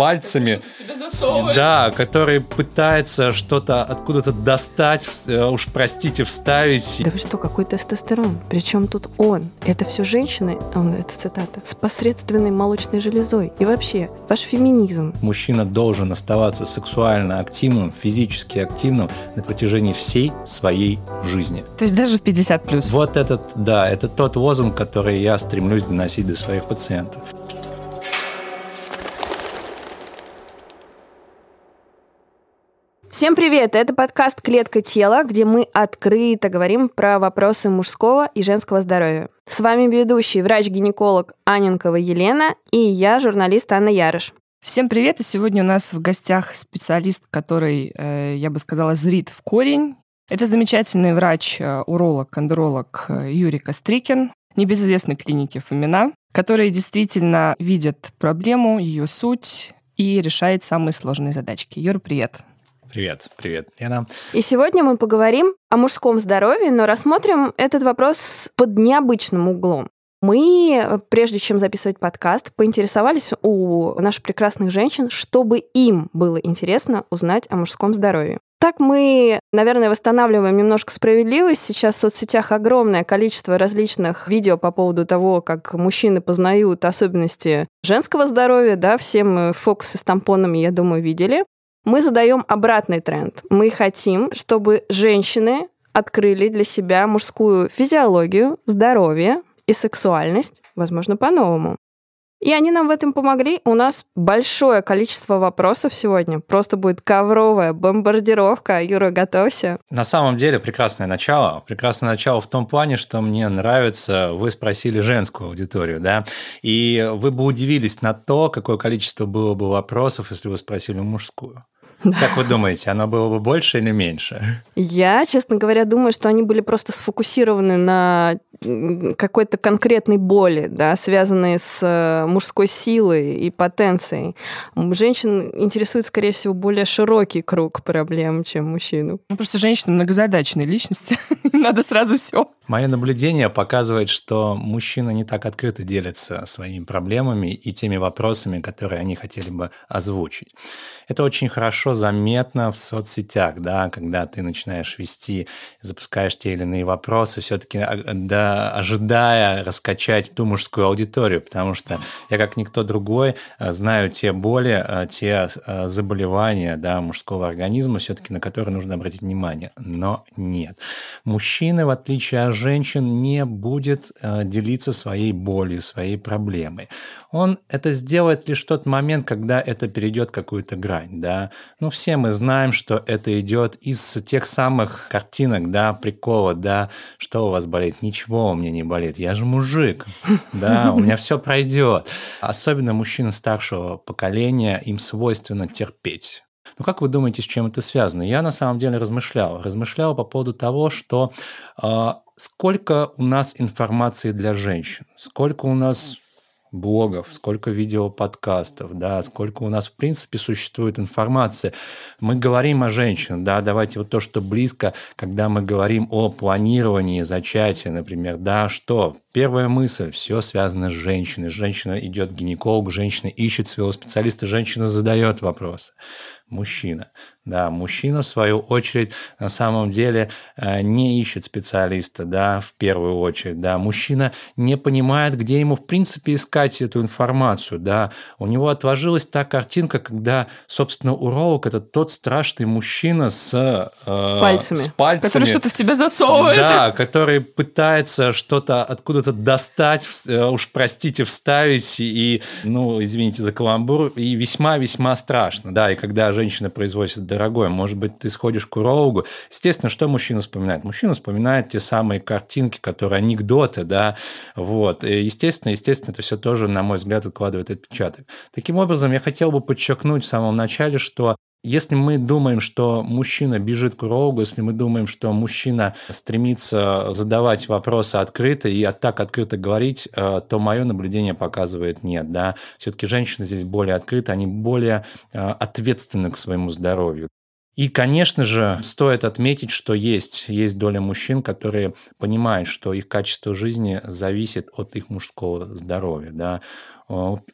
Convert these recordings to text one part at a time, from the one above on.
пальцами, да, который пытается что-то откуда-то достать, э, уж простите, вставить. Да вы что, какой тестостерон? Причем тут он? Это все женщины, он, это цитата, с посредственной молочной железой. И вообще, ваш феминизм. Мужчина должен оставаться сексуально активным, физически активным на протяжении всей своей жизни. То есть даже в 50 плюс. Вот этот, да, это тот лозунг, который я стремлюсь доносить до своих пациентов. Всем привет! Это подкаст «Клетка тела», где мы открыто говорим про вопросы мужского и женского здоровья. С вами ведущий врач-гинеколог Аненкова Елена и я, журналист Анна Ярыш. Всем привет! И сегодня у нас в гостях специалист, который, э, я бы сказала, зрит в корень. Это замечательный врач, э, андеролог э, Юрий Кострикин, небезызвестной клиники Фомина, который действительно видит проблему, ее суть и решает самые сложные задачки. Юр, привет! Привет, привет, Лена. И сегодня мы поговорим о мужском здоровье, но рассмотрим этот вопрос под необычным углом. Мы, прежде чем записывать подкаст, поинтересовались у наших прекрасных женщин, чтобы им было интересно узнать о мужском здоровье. Так мы, наверное, восстанавливаем немножко справедливость. Сейчас в соцсетях огромное количество различных видео по поводу того, как мужчины познают особенности женского здоровья. Да, все мы фокусы с тампонами, я думаю, видели мы задаем обратный тренд. Мы хотим, чтобы женщины открыли для себя мужскую физиологию, здоровье и сексуальность, возможно, по-новому. И они нам в этом помогли. У нас большое количество вопросов сегодня. Просто будет ковровая бомбардировка. Юра, готовься. На самом деле прекрасное начало. Прекрасное начало в том плане, что мне нравится, вы спросили женскую аудиторию, да, и вы бы удивились на то, какое количество было бы вопросов, если вы спросили мужскую. Как вы думаете, оно было бы больше или меньше? Я, честно говоря, думаю, что они были просто сфокусированы на какой-то конкретной боли, да, связанной с э, мужской силой и потенцией. Женщин интересует, скорее всего, более широкий круг проблем, чем мужчину. Ну, просто женщина многозадачная личность. Надо сразу все. Мое наблюдение показывает, что мужчины не так открыто делятся своими проблемами и теми вопросами, которые они хотели бы озвучить. Это очень хорошо заметно в соцсетях, да, когда ты начинаешь вести, запускаешь те или иные вопросы, все-таки а, да, ожидая раскачать ту мужскую аудиторию, потому что я, как никто другой, э, знаю те боли, э, те э, заболевания да, мужского организма, все-таки на которые нужно обратить внимание. Но нет. Мужчины, в отличие от женщин, не будет делиться своей болью, своей проблемой. Он это сделает лишь в тот момент, когда это перейдет какую-то грань, да. Ну, все мы знаем, что это идет из тех самых картинок, да, прикола, да, что у вас болит? Ничего у меня не болит, я же мужик, да, у меня все пройдет. Особенно мужчины старшего поколения, им свойственно терпеть. Ну, как вы думаете, с чем это связано? Я на самом деле размышлял. Размышлял по поводу того, что э, сколько у нас информации для женщин, сколько у нас блогов, сколько видеоподкастов, да, сколько у нас, в принципе, существует информация. Мы говорим о женщинах, да, давайте вот то, что близко, когда мы говорим о планировании зачатия, например, да, что Первая мысль, все связано с женщиной. Женщина идет к гинекологу, женщина ищет своего специалиста, женщина задает вопросы. Мужчина. Да, мужчина, в свою очередь, на самом деле э, не ищет специалиста, да, в первую очередь, да. Мужчина не понимает, где ему, в принципе, искать эту информацию, да. У него отложилась та картинка, когда, собственно, уролог – это тот страшный мужчина с, э, пальцами. с пальцами. Который что-то в тебя засовывает. Да, который пытается что-то откуда-то достать, э, уж простите, вставить, и, ну, извините за каламбур, и весьма-весьма страшно, да. И когда женщина производит дорогой, может быть, ты сходишь к урологу. Естественно, что мужчина вспоминает? Мужчина вспоминает те самые картинки, которые анекдоты, да, вот. И естественно, естественно, это все тоже, на мой взгляд, откладывает отпечаток. Таким образом, я хотел бы подчеркнуть в самом начале, что если мы думаем, что мужчина бежит к урологу, если мы думаем, что мужчина стремится задавать вопросы открыто и так открыто говорить, э, то мое наблюдение показывает нет. Да? Все-таки женщины здесь более открыты, они более э, ответственны к своему здоровью. И, конечно же, стоит отметить, что есть, есть доля мужчин, которые понимают, что их качество жизни зависит от их мужского здоровья. Да?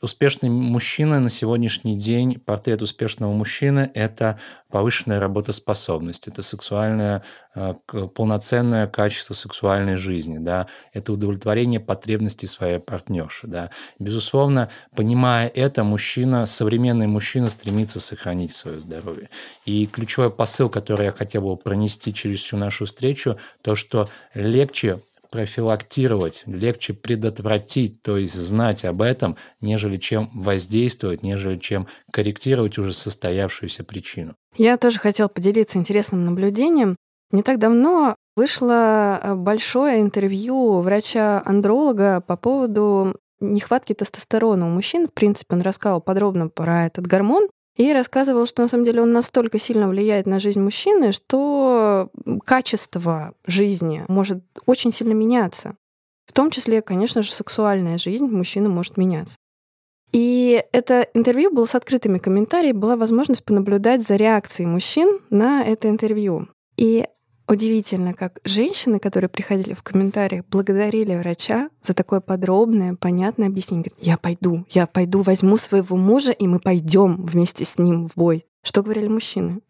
Успешный мужчина на сегодняшний день, портрет успешного мужчины – это повышенная работоспособность, это сексуальное, э, полноценное качество сексуальной жизни, да, это удовлетворение потребностей своей партнерши. Да. Безусловно, понимая это, мужчина, современный мужчина стремится сохранить свое здоровье. И ключевой посыл, который я хотел бы пронести через всю нашу встречу, то, что легче профилактировать, легче предотвратить, то есть знать об этом, нежели чем воздействовать, нежели чем корректировать уже состоявшуюся причину. Я тоже хотела поделиться интересным наблюдением. Не так давно вышло э, большое интервью врача-андролога по поводу нехватки тестостерона у мужчин. В принципе, он рассказал подробно про этот гормон. И рассказывал, что на самом деле он настолько сильно влияет на жизнь мужчины, что качество жизни может очень сильно меняться. В том числе, конечно же, сексуальная жизнь мужчины может меняться. И это интервью было с открытыми комментариями, была возможность понаблюдать за реакцией мужчин на это интервью. И Удивительно, как женщины, которые приходили в комментариях, благодарили врача за такое подробное, понятное объяснение. Говорят, я пойду, я пойду, возьму своего мужа, и мы пойдем вместе с ним в бой. Что говорили мужчины?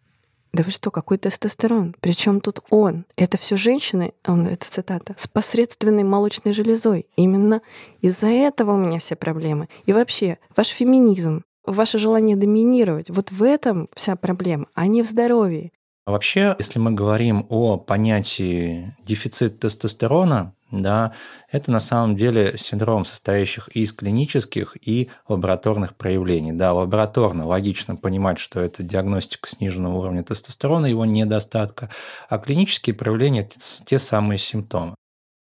Да вы что, какой тестостерон? Причем тут он? Это все женщины, он, это цитата, с посредственной молочной железой. Именно из-за этого у меня все проблемы. И вообще, ваш феминизм, ваше желание доминировать, вот в этом вся проблема, а не в здоровье. А вообще, если мы говорим о понятии дефицит тестостерона, да, это на самом деле синдром, состоящих из клинических и лабораторных проявлений. Да, лабораторно логично понимать, что это диагностика сниженного уровня тестостерона, его недостатка, а клинические проявления – это те самые симптомы.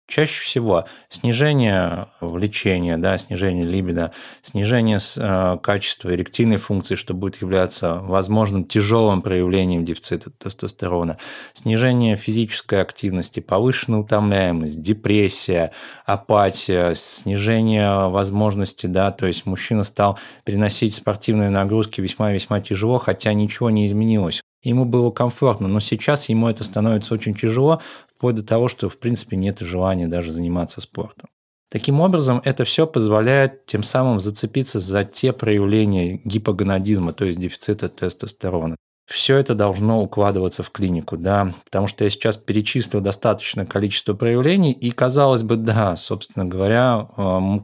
Чаще всего снижение влечения, да, снижение либидо, снижение э, качества эректильной функции, что будет являться возможным тяжелым проявлением дефицита тестостерона, снижение физической активности, повышенная утомляемость, депрессия, апатия, снижение возможности, да, то есть мужчина стал переносить спортивные нагрузки весьма-весьма тяжело, хотя ничего не изменилось. Ему было комфортно, но сейчас ему это становится очень тяжело, вплоть до того, что в принципе нет желания даже заниматься спортом. Таким образом, это все позволяет тем самым зацепиться за те проявления гипогонадизма, то есть дефицита тестостерона. Все это должно укладываться в клинику, да, потому что я сейчас перечислил достаточное количество проявлений, и казалось бы, да, собственно говоря,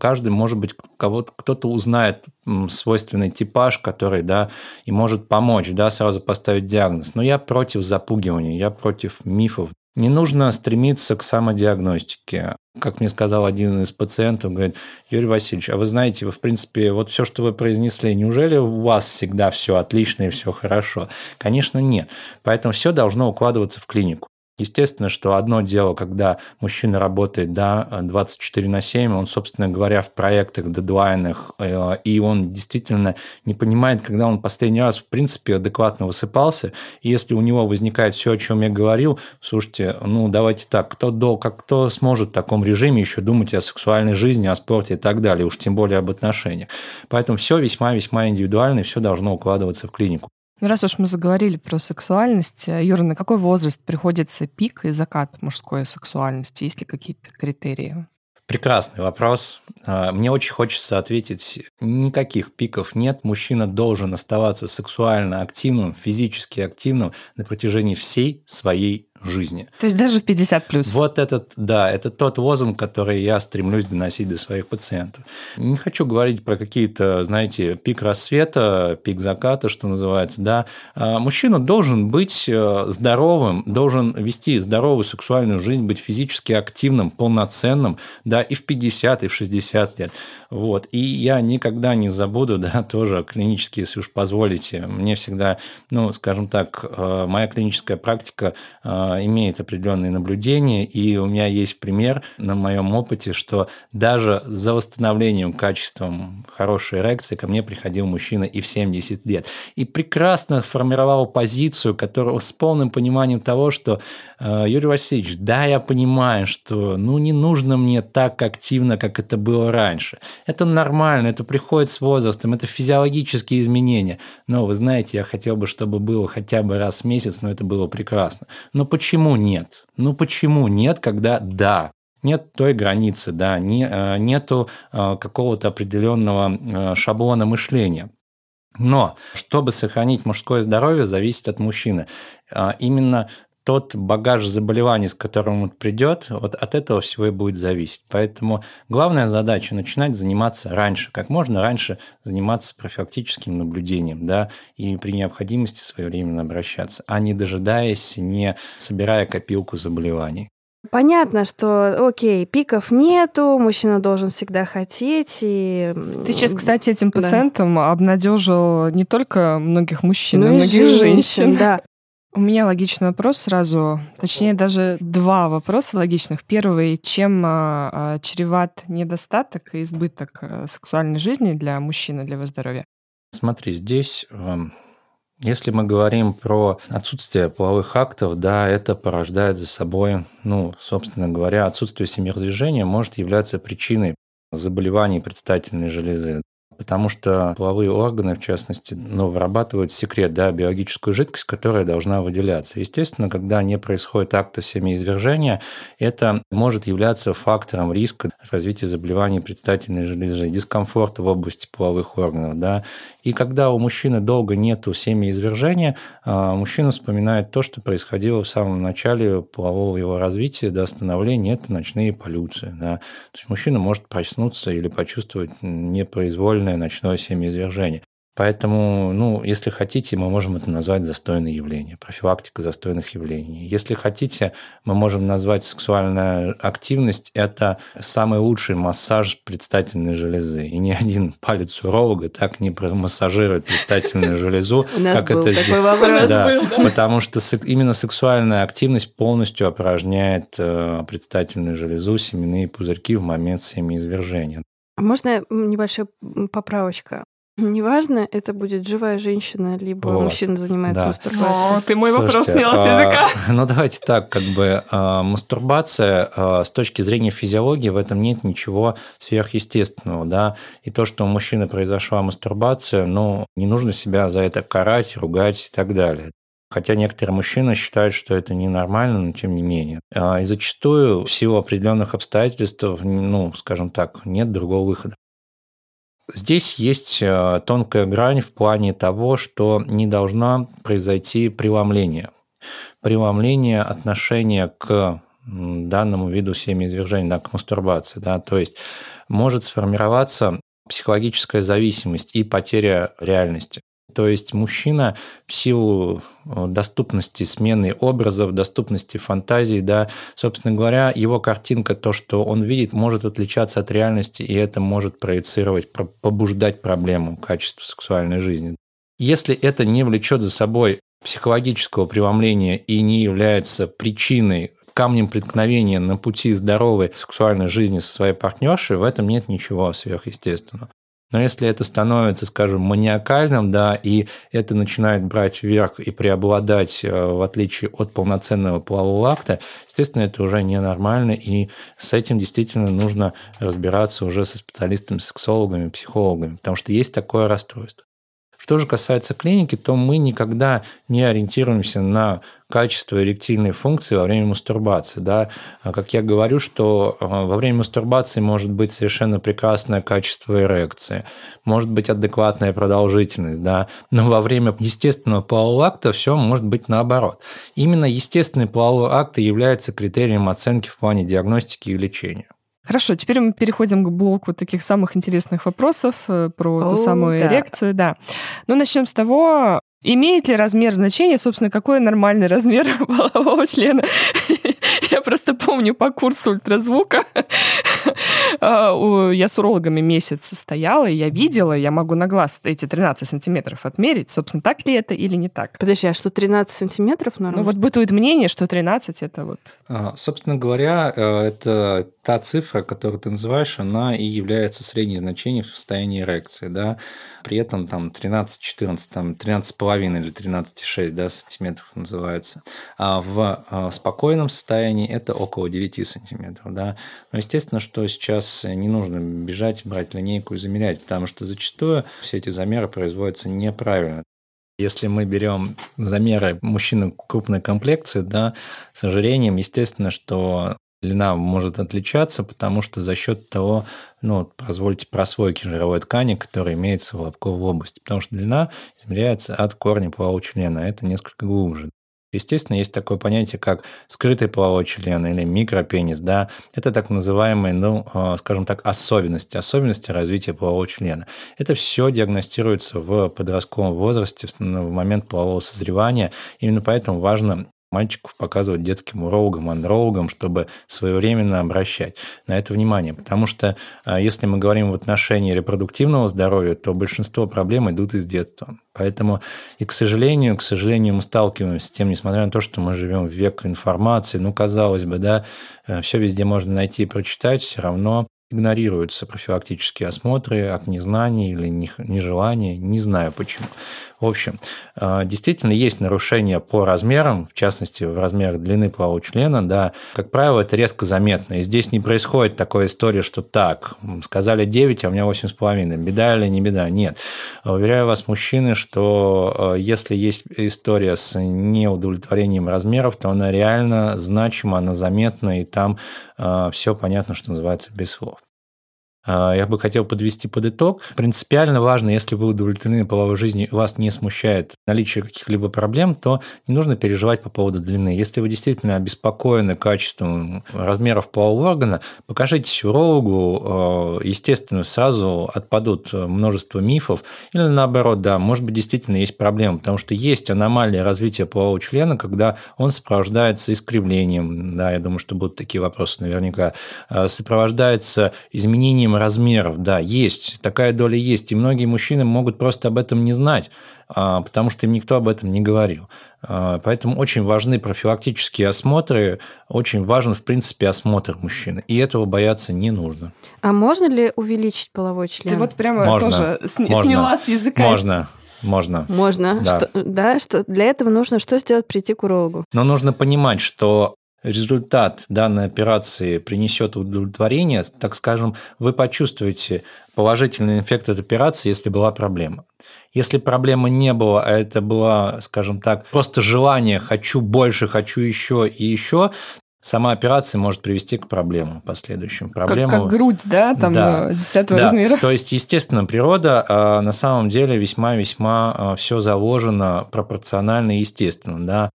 каждый, может быть, кого-то, кто-то узнает свойственный типаж, который, да, и может помочь, да, сразу поставить диагноз. Но я против запугивания, я против мифов, не нужно стремиться к самодиагностике. Как мне сказал один из пациентов, говорит, Юрий Васильевич, а вы знаете, вы, в принципе, вот все, что вы произнесли, неужели у вас всегда все отлично и все хорошо? Конечно, нет. Поэтому все должно укладываться в клинику. Естественно, что одно дело, когда мужчина работает да, 24 на 7, он, собственно говоря, в проектах, дедлайнах, э, и он действительно не понимает, когда он последний раз, в принципе, адекватно высыпался. И если у него возникает все, о чем я говорил, слушайте, ну давайте так, кто, до, как, кто сможет в таком режиме еще думать о сексуальной жизни, о спорте и так далее, уж тем более об отношениях. Поэтому все весьма-весьма индивидуально, и все должно укладываться в клинику. Ну, раз уж мы заговорили про сексуальность, э, Юра, на какой возраст приходится пик и закат мужской сексуальности? Есть ли какие-то критерии? Прекрасный вопрос. А, мне очень хочется ответить, никаких пиков нет. Мужчина должен оставаться сексуально активным, физически активным на протяжении всей своей жизни. То есть даже в 50 плюс. Вот этот, да, это тот лозунг, который я стремлюсь доносить до своих пациентов. Не хочу говорить про какие-то, знаете, пик рассвета, пик заката, что называется, да. А мужчина должен быть э, здоровым, должен вести здоровую сексуальную жизнь, быть физически активным, полноценным, да, и в 50, и в 60 лет. Вот. И я никогда не забуду, да, тоже клинически, если уж позволите, мне всегда, ну, скажем так, э, моя клиническая практика э, имеет определенные наблюдения, и у меня есть пример на моем опыте, что даже за восстановлением качеством хорошей эрекции ко мне приходил мужчина и в 70 лет. И прекрасно формировал позицию, которого с полным пониманием того, что э, Юрий Васильевич, да, я понимаю, что ну не нужно мне так активно, как это было раньше. Это нормально, это приходит с возрастом, это физиологические изменения. Но вы знаете, я хотел бы, чтобы было хотя бы раз в месяц, но это было прекрасно. Но почему нет? Ну почему нет, когда да, нет той границы, да, не, э, нету э, какого-то определенного шаблона мышления. Но чтобы сохранить мужское здоровье, зависит от мужчины. Именно тот багаж заболеваний, с которым он придет, вот от этого всего и будет зависеть. Поэтому главная задача начинать заниматься раньше, как можно раньше заниматься профилактическим наблюдением, да, и при необходимости своевременно обращаться, а не дожидаясь, не собирая копилку заболеваний. Понятно, что, окей, пиков нету, мужчина должен всегда хотеть. И... Ты сейчас, кстати, этим пациентам да. обнадежил не только многих мужчин, но и многих женщин. женщин. Да. У меня логичный вопрос сразу, точнее даже два вопроса логичных. Первый, чем а, а, чреват недостаток и избыток э, сексуальной жизни для мужчины, для его здоровья? Смотри, здесь, эм, если мы говорим про отсутствие половых актов, да, это порождает за собой, ну, собственно говоря, отсутствие семяразвержения может являться причиной заболеваний предстательной железы. Потому что половые органы, в частности, ну, вырабатывают секрет, да, биологическую жидкость, которая должна выделяться. Естественно, когда не происходит акта семяизвержения, это может являться фактором риска развития заболеваний предстательной железы, дискомфорта в области половых органов. Да. И когда у мужчины долго нету семяизвержения, а, мужчина вспоминает то, что происходило в самом начале полового его развития до становления, это ночные полюции. Да. То есть мужчина может проснуться или почувствовать непроизвольно произвольное ночное семяизвержение. Поэтому, ну, если хотите, мы можем это назвать застойное явление, профилактика застойных явлений. Если хотите, мы можем назвать сексуальная активность – это самый лучший массаж предстательной железы. И ни один палец уролога так не промассажирует предстательную железу, как это здесь. Да, потому что именно сексуальная активность полностью опорожняет э, предстательную железу, семенные пузырьки в момент семяизвержения. А можно небольшая поправочка? Неважно, это будет живая женщина, либо вот, мужчина занимается да. мастурбацией. О, ты мой Слушайте, вопрос снял с языка. А, ну, давайте так, как бы а, мастурбация а, с точки зрения физиологии в этом нет ничего сверхъестественного, да, и то, что у мужчины произошла мастурбация, ну, не нужно себя за это карать, ругать и так далее. Хотя некоторые мужчины считают, что это ненормально, но тем не менее. А, и зачастую в силу определенных обстоятельств, ну, скажем так, нет другого выхода. Здесь есть а, тонкая грань в плане того, что не должно произойти преломление. Преломление отношения к данному виду семяизвержения, да, к мастурбации. Да, то есть может сформироваться психологическая зависимость и потеря реальности. То есть мужчина в силу э, доступности смены образов, доступности фантазий, да, собственно говоря, его картинка, то, что он видит, может отличаться от реальности, и это может проецировать, побуждать проблему качества сексуальной жизни. Если это не влечет за собой психологического преломления и не является причиной камнем преткновения на пути здоровой сексуальной жизни со своей партнершей, в этом нет ничего сверхъестественного. Но если это становится, скажем, маниакальным, да, и это начинает брать вверх и преобладать, э, в отличие от полноценного полового акта, естественно, это уже ненормально, и с этим действительно нужно разбираться уже со специалистами, сексологами, психологами, потому что есть такое расстройство. Что же касается клиники, то мы никогда не ориентируемся на качество эректильной функции во время мастурбации. Да? А как я говорю, что а, во время мастурбации может быть совершенно прекрасное качество эрекции, может быть адекватная продолжительность, да? но во время естественного полового акта все может быть наоборот. Именно естественный половой акт является критерием оценки в плане диагностики и лечения. Хорошо, теперь мы переходим к блоку таких самых интересных вопросов э, про О, ту самую да. эрекцию. Да. Ну, начнем с того, Имеет ли размер значения, собственно, какой нормальный размер полового члена? Я просто помню по курсу ультразвука. А, я с урологами месяц стояла, и я видела, я могу на глаз эти 13 сантиметров отмерить. Собственно, так ли это или не так? Подожди, а что 13 сантиметров норма? Ну вот бытует мнение, что 13 это вот... А, собственно говоря, э, это та цифра, которую ты называешь, она и является средней значением в состоянии эрекции, да. При этом там 13-14, там 13,5 или 13,6 да, сантиметров называется. А в а, спокойном состоянии это около 9 сантиметров, да. Но естественно, что сейчас не нужно бежать, брать линейку и замерять, потому что зачастую все эти замеры производятся неправильно. Если мы берем замеры мужчины крупной комплекции, да, с ожирением, естественно, что длина может отличаться, потому что за счет того, ну, позвольте, прослойки жировой ткани, которая имеется в лобковой области, потому что длина измеряется от корня полового члена, это несколько глубже. Естественно, есть такое понятие, как скрытый половой член или микропенис, да, это так называемые, ну, а, скажем так, особенности, особенности развития полового члена. Это все диагностируется в подростковом возрасте, в момент полового созревания, именно поэтому важно мальчиков показывать детским урологам, андрологам, чтобы своевременно обращать на это внимание. Потому что а, если мы говорим в отношении репродуктивного здоровья, то большинство проблем идут из детства. Поэтому и, к сожалению, к сожалению, мы сталкиваемся с тем, несмотря на то, что мы живем в век информации, ну, казалось бы, да, э, все везде можно найти и прочитать, все равно игнорируются профилактические осмотры от незнания или нежелания, не знаю почему. В общем, а, действительно есть нарушения по размерам, в частности, в размерах длины полового члена, да, как правило, это резко заметно. И здесь не происходит такой истории, что так, сказали 9, а у меня 8,5. Беда или не беда? Нет. Уверяю вас, мужчины, что а, если есть история с неудовлетворением размеров, то она реально значима, она заметна, и там все понятно, что называется, без слов. А, я бы хотел подвести под итог. Принципиально важно, если вы удовлетворены половой жизнью и вас не смущает наличие каких-либо проблем, то не нужно переживать по поводу длины. Если вы действительно обеспокоены качеством размеров полового органа, покажитесь урологу. А, естественно, сразу отпадут множество мифов. Или наоборот, да, может быть, действительно есть проблема, потому что есть аномалия развития полового члена, когда он сопровождается искривлением. Да, я думаю, что будут такие вопросы наверняка. А, сопровождается изменением размеров, да, есть, такая доля есть. И многие мужчины могут просто об этом не знать, а, потому что им никто об этом не говорил. А, поэтому очень важны профилактические осмотры, очень важен, в принципе, осмотр мужчины. И этого бояться не нужно. А можно ли увеличить половой член? Ты вот прямо можно, тоже можно, сняла с языка. Можно. Можно. Можно. Да. Что, да, что для этого нужно что сделать? Прийти к урологу. Но нужно понимать, что результат данной операции принесет удовлетворение, так скажем, вы почувствуете положительный эффект от операции, если была проблема. Если проблемы не было, а это было, скажем так, просто желание «хочу больше, хочу еще и еще», сама операция может привести к проблемам последующим. Проблему... Как, как грудь, да, там да. 10 да. размера. То есть, естественно, природа а, на самом деле весьма-весьма а, все заложено пропорционально и естественно. Да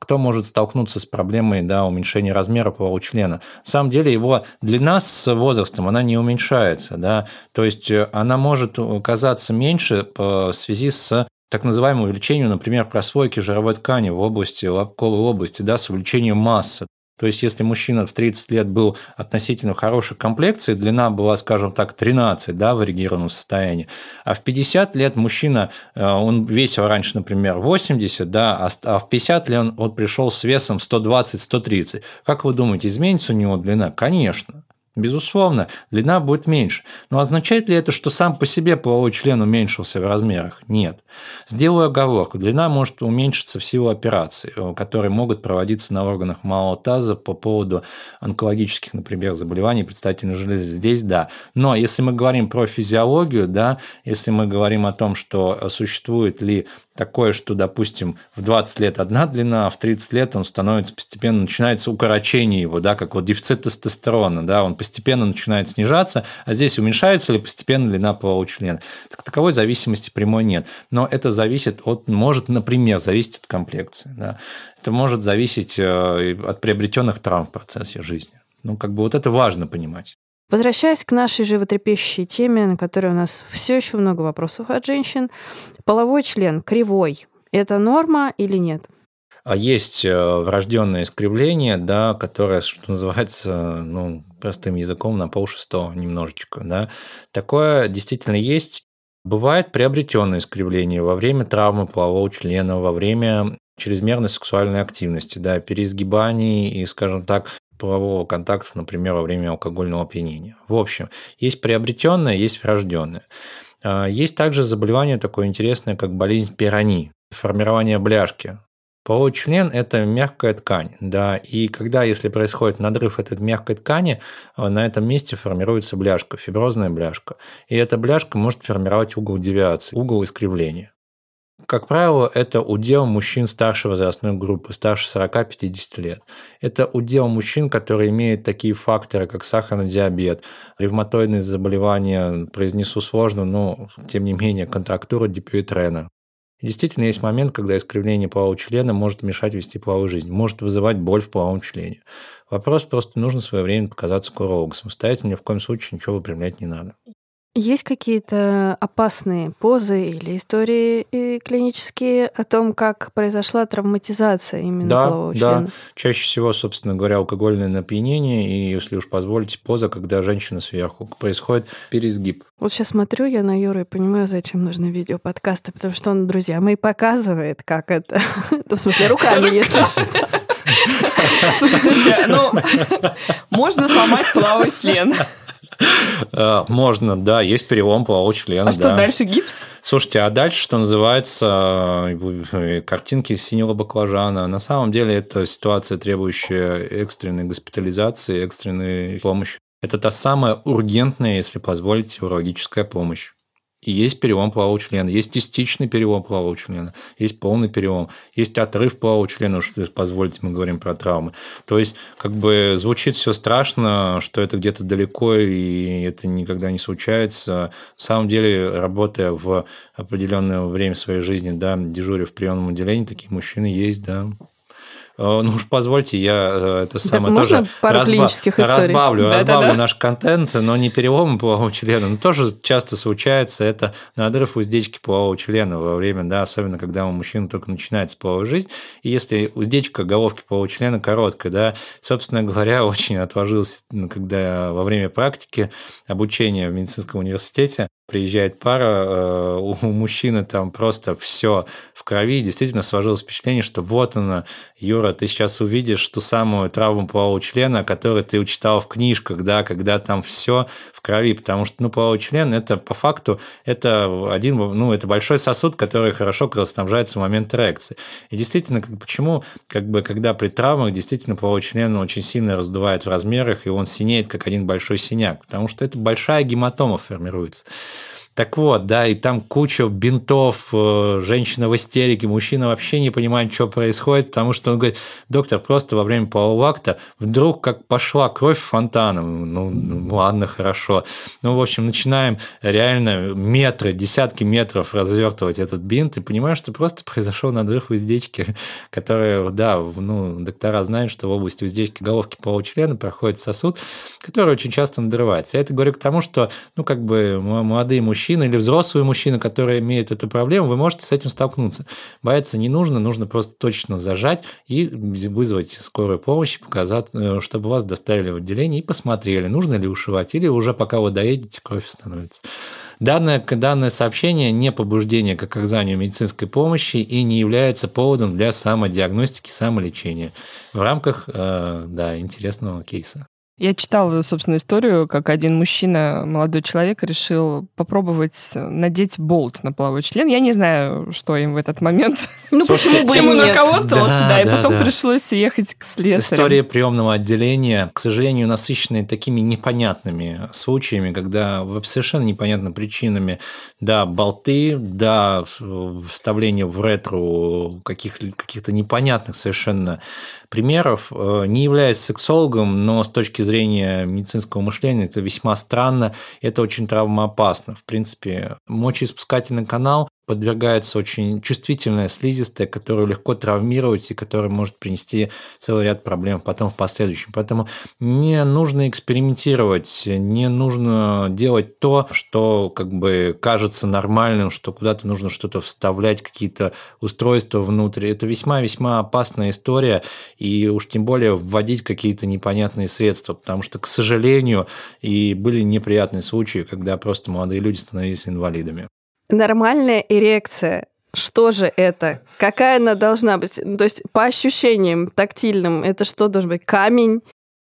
кто может столкнуться с проблемой да, уменьшения размера полового члена. На самом деле его длина с возрастом, она не уменьшается. Да? То есть э, она может казаться меньше в связи с так называемым увеличением, например, прослойки жировой ткани в области лобковой области, да, с увеличением массы. То есть, если мужчина в 30 лет был относительно хорошей комплекции, длина была, скажем так, 13 да, в эрегированном состоянии, а в 50 лет мужчина, э, он весил раньше, например, 80, да, а, а в 50 лет он, он пришел с весом 120-130. Как вы думаете, изменится у него длина? Конечно. Безусловно, длина будет меньше. Но означает ли это, что сам по себе половой член уменьшился в размерах? Нет. Сделаю оговорку. Длина может уменьшиться в силу операций, э, которые могут проводиться на органах малого таза по поводу онкологических, например, заболеваний предстательной железы. Здесь да. Но если мы говорим про физиологию, да, если мы говорим о том, что существует ли такое, что, допустим, в 20 лет одна длина, а в 30 лет он становится постепенно, начинается укорочение его, да, как вот дефицит тестостерона, да, он постепенно начинает снижаться, а здесь уменьшается ли постепенно длина полового члена. Так таковой зависимости прямой нет. Но это зависит от, может, например, зависеть от комплекции. Да. Это может зависеть э, от приобретенных травм в процессе жизни. Ну, как бы вот это важно понимать. Возвращаясь к нашей животрепещущей теме, на которой у нас все еще много вопросов от женщин, половой член кривой – это норма или нет? А есть э, врожденное искривление, да, которое, что называется, ну, простым языком на полшестого немножечко. Да. Такое действительно есть. Бывает приобретенное искривление во время травмы полового члена, во время чрезмерной сексуальной активности, да, переизгибаний и, скажем так, полового контакта, например, во время алкогольного опьянения. В общем, есть приобретенное, есть врожденное. А, есть также заболевание такое интересное, как болезнь пирони, формирование бляшки. Половой это мягкая ткань, да, и когда, если происходит надрыв этой мягкой ткани, а, на этом месте формируется бляшка, фиброзная бляшка. И эта бляшка может формировать угол девиации, угол искривления. Как правило, это удел мужчин старшей возрастной группы, старше 40-50 лет. Это удел мужчин, которые имеют такие факторы, как сахарный диабет, ревматоидные заболевания, произнесу сложно, но тем не менее контрактура Дипюитрена. Действительно, есть момент, когда искривление полового члена может мешать вести половую жизнь, может вызывать боль в половом члене. Вопрос просто нужно своевременно показаться к урологу. Самостоятельно ни в коем случае ничего выпрямлять не надо. Есть какие-то опасные позы или истории клинические о том, как произошла травматизация именно да, полового члена? Да, чаще всего, собственно говоря, алкогольное напьянение и, если уж позволите, поза, когда женщина сверху. Происходит пересгиб. Вот сейчас смотрю я на Юру и понимаю, зачем нужны видеоподкасты, потому что он, друзья мои, показывает, как это... В смысле, руками, если что. Слушайте, ну, можно сломать половой член. Э, можно, да, есть перелом полового члена. А что, дальше гипс? Слушайте, а дальше, что называется, э, картинки синего баклажана. На самом деле это ситуация, требующая экстренной госпитализации, экстренной помощи. Это та самая ургентная, если позволите, урологическая помощь. И есть перелом полового члена, есть частичный перелом полового члена, есть полный перелом, есть отрыв полового члена, что позволите, мы говорим про травмы. То есть, как бы звучит все страшно, что это где-то далеко, и это никогда не случается. На самом деле, работая в определенное время своей жизни, да, дежуря в приемном отделении, такие мужчины есть, да. Э, ну уж позвольте, я э, это самое да, тоже пару разбав... разбавлю, да, разбавлю да, да. наш контент, но не переломы полового члена. Но тоже часто случается это надрыв уздечки полового члена во время, да, особенно когда у мужчины только начинается половая жизнь. И если уздечка головки полового члена короткая, да, собственно говоря, очень отложился, когда во время практики обучения в медицинском университете приезжает пара, э, у мужчины там просто все в крови, действительно сложилось впечатление, что вот она, Юра, ты сейчас увидишь ту самую травму полового члена, которую ты учитал в книжках, да, когда там все в крови, потому что, ну, половой член, это по факту, это один, ну, это большой сосуд, который хорошо кровоснабжается в момент эрекции. И действительно, как, почему, как бы, когда при травмах, действительно, половой член очень сильно раздувает в размерах, и он синеет, как один большой синяк, потому что это большая гематома формируется. Так вот, да, и там куча бинтов, э, женщина в истерике, мужчина вообще не понимает, что происходит, потому что он говорит, доктор, просто во время полового акта вдруг как пошла кровь фонтаном. Ну, ну ладно, хорошо. Ну, в общем, начинаем реально метры, десятки метров развертывать этот бинт и понимаем, что просто произошел надрыв уздечки, который, да, ну, доктора знают, что в области уздечки головки полового члена проходит сосуд, который очень часто надрывается. Я это говорю к тому, что, ну, как бы молодые мужчины мужчина или взрослый мужчина, который имеет эту проблему, вы можете с этим столкнуться. Бояться не нужно, нужно просто точно зажать и вызвать скорую помощь, показать, э, чтобы вас доставили в отделение и посмотрели, нужно ли ушивать, или уже пока вы доедете, кровь становится. Данное, данное сообщение не побуждение к оказанию медицинской помощи и не является поводом для самодиагностики, самолечения в рамках э, да, интересного кейса. Я читала, собственно, историю, как один мужчина, молодой человек, решил попробовать надеть болт на половой член. Я не знаю, что им в этот момент. Ну, почему бы Чем он нет? руководствовался, Да, да, и да, потом да. пришлось ехать к слесарю. История приемного отделения, к сожалению, насыщенная такими непонятными случаями, когда совершенно непонятными причинами, да, болты, да, вставление в ретро каких, каких-то непонятных совершенно примеров. Э, Не являясь сексологом, но с точки зрения медицинского мышления это весьма странно, это очень травмоопасно. В принципе, мочеиспускательный канал подвергается очень чувствительная слизистая, которую легко травмировать и которая может принести целый ряд проблем потом в последующем. Поэтому не нужно экспериментировать, не нужно делать то, что как бы кажется нормальным, что куда-то нужно что-то вставлять, какие-то устройства внутрь. Это весьма-весьма опасная история, и уж тем более вводить какие-то непонятные средства, потому что, к сожалению, и были неприятные случаи, когда просто молодые люди становились инвалидами. Нормальная эрекция. Что же это? Какая она должна быть? Ну, то есть по ощущениям тактильным, это что должен быть? Камень?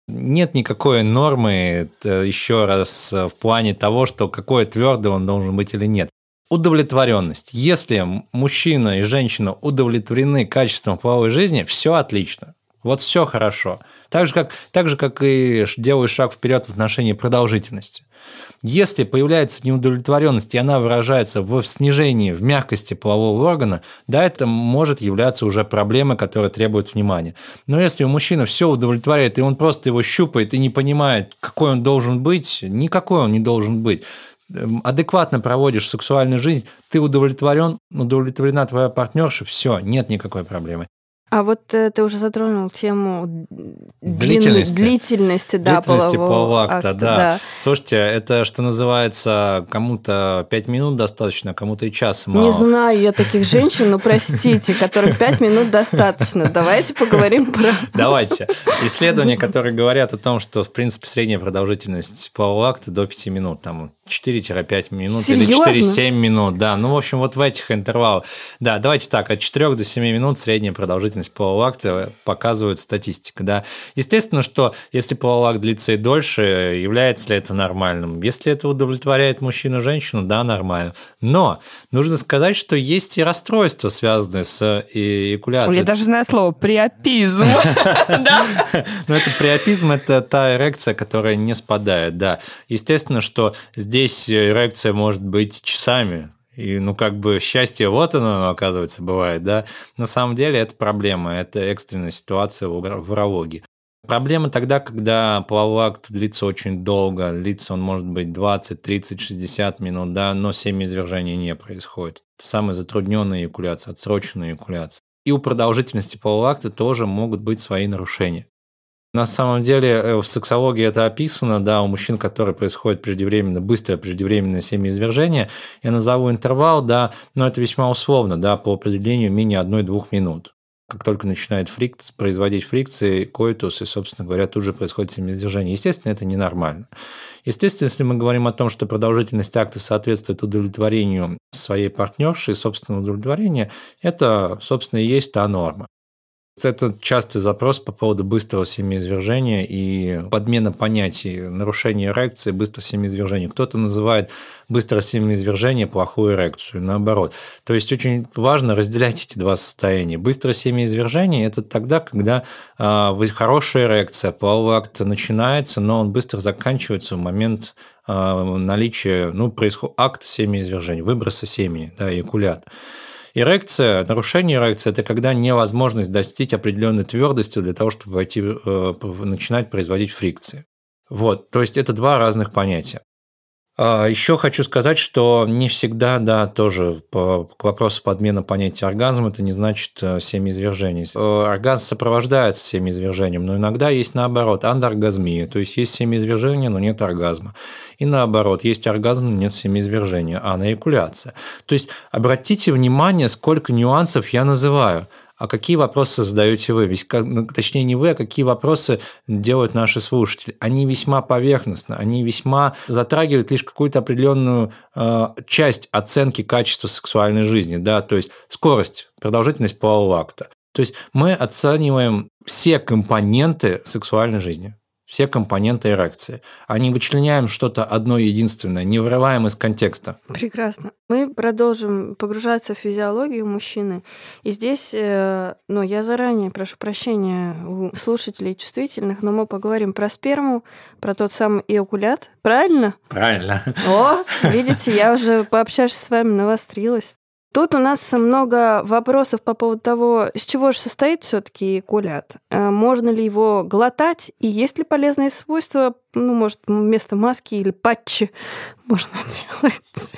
Нет никакой нормы, это еще раз, в плане того, что какой твердый он должен быть или нет. Удовлетворенность. Если мужчина и женщина удовлетворены качеством половой жизни, все отлично. Вот все хорошо. Так же, как, так же, как и делаешь шаг вперед в отношении продолжительности. Если появляется неудовлетворенность, и она выражается в снижении, в мягкости полового органа, да, это может являться уже проблемой, которая требует внимания. Но если у мужчины все удовлетворяет, и он просто его щупает и не понимает, какой он должен быть, никакой он не должен быть, эм, адекватно проводишь сексуальную жизнь, ты удовлетворен, удовлетворена твоя партнерша, все, нет никакой проблемы. А вот э, ты уже затронул тему длительности, длительности, да, длительности полового, полового акта, акта да. да. Слушайте, это что называется, кому-то 5 минут достаточно, кому-то и час мало. Не знаю я таких женщин, но простите, которых 5 минут достаточно. Давайте поговорим про... Давайте. Исследования, которые говорят о том, что, в принципе, средняя продолжительность полового акта до 5 минут, там 4-5 минут Серьезно? или 4-7 минут, да. Ну, в общем, вот в этих интервалах. Да, давайте так, от 4 до 7 минут средняя продолжительность полового акта показывает статистика, да. Естественно, что если половой акт длится и дольше, является ли это нормальным? Если это удовлетворяет мужчину женщину, да, нормально. Но нужно сказать, что есть и расстройства, связанные с эякуляцией. Я даже знаю слово приопизм. Ну, это приопизм, это та эрекция, которая не спадает, да. Естественно, что здесь здесь эрекция может быть часами. И, ну, как бы счастье, вот оно, оказывается, бывает, да. На самом деле это проблема, это экстренная ситуация в урологии. Проблема тогда, когда половой акт длится очень долго, длится он может быть 20, 30, 60 минут, да, но семяизвержения не происходит. Это самая затрудненная эякуляция, отсроченная эякуляция. И у продолжительности полового акта тоже могут быть свои нарушения. На самом деле э, в сексологии это описано, да, у мужчин, которые происходит преждевременно, быстрое преждевременное семяизвержение. Я назову интервал, да, но это весьма условно, да, по определению менее 1-2 минут. Как только начинает фрикц, производить фрикции, коитус, и, собственно говоря, тут же происходит семяизвержение. Естественно, это ненормально. Естественно, если мы говорим о том, что продолжительность акта соответствует удовлетворению своей партнерши и собственного удовлетворения, это, собственно, и есть та норма. Это частый запрос по поводу быстрого семяизвержения и подмена понятий, нарушение эрекции, быстрое семяизвержение. Кто-то называет быстрое семяизвержение плохую эрекцию, наоборот. То есть очень важно разделять эти два состояния. Быстрое семяизвержение – это тогда, когда э, хорошая эрекция, половой акт начинается, но он быстро заканчивается в момент э, наличия, ну, происходит акт семяизвержения, выброса семени, да, эякулят. Эрекция, нарушение эрекции – это когда невозможность достичь определенной твердости для того, чтобы войти, э, начинать производить фрикции. Вот, то есть это два разных понятия. А, Еще хочу сказать, что не всегда, да, тоже по, к вопросу подмены понятия оргазм, это не значит э, семяизвержение. Э, оргазм сопровождается семяизвержением, но иногда есть наоборот, андоргазмия, то есть есть семяизвержение, но нет оргазма. И наоборот, есть оргазм, но нет семяизвержения, анаэякуляция. То есть обратите внимание, сколько нюансов я называю а какие вопросы задаете вы? Ведь, ну, точнее, не вы, а какие вопросы делают наши слушатели? Они весьма поверхностны, они весьма затрагивают лишь какую-то определенную э, часть оценки качества сексуальной жизни, да, то есть скорость, продолжительность полового акта. То есть мы оцениваем все компоненты сексуальной жизни все компоненты эрекции, а не вычленяем что-то одно единственное, не вырываем из контекста. Прекрасно. Мы продолжим погружаться в физиологию мужчины. И здесь, э, ну, я заранее прошу прощения у слушателей чувствительных, но мы поговорим про сперму, про тот самый эокулят. Правильно? Правильно. О, видите, я уже пообщавшись с вами навострилась. Тут у нас много вопросов по поводу того, из чего же состоит все-таки кулят. Э, можно ли его глотать? И есть ли полезные свойства? Ну, может, вместо маски или патчи можно делать?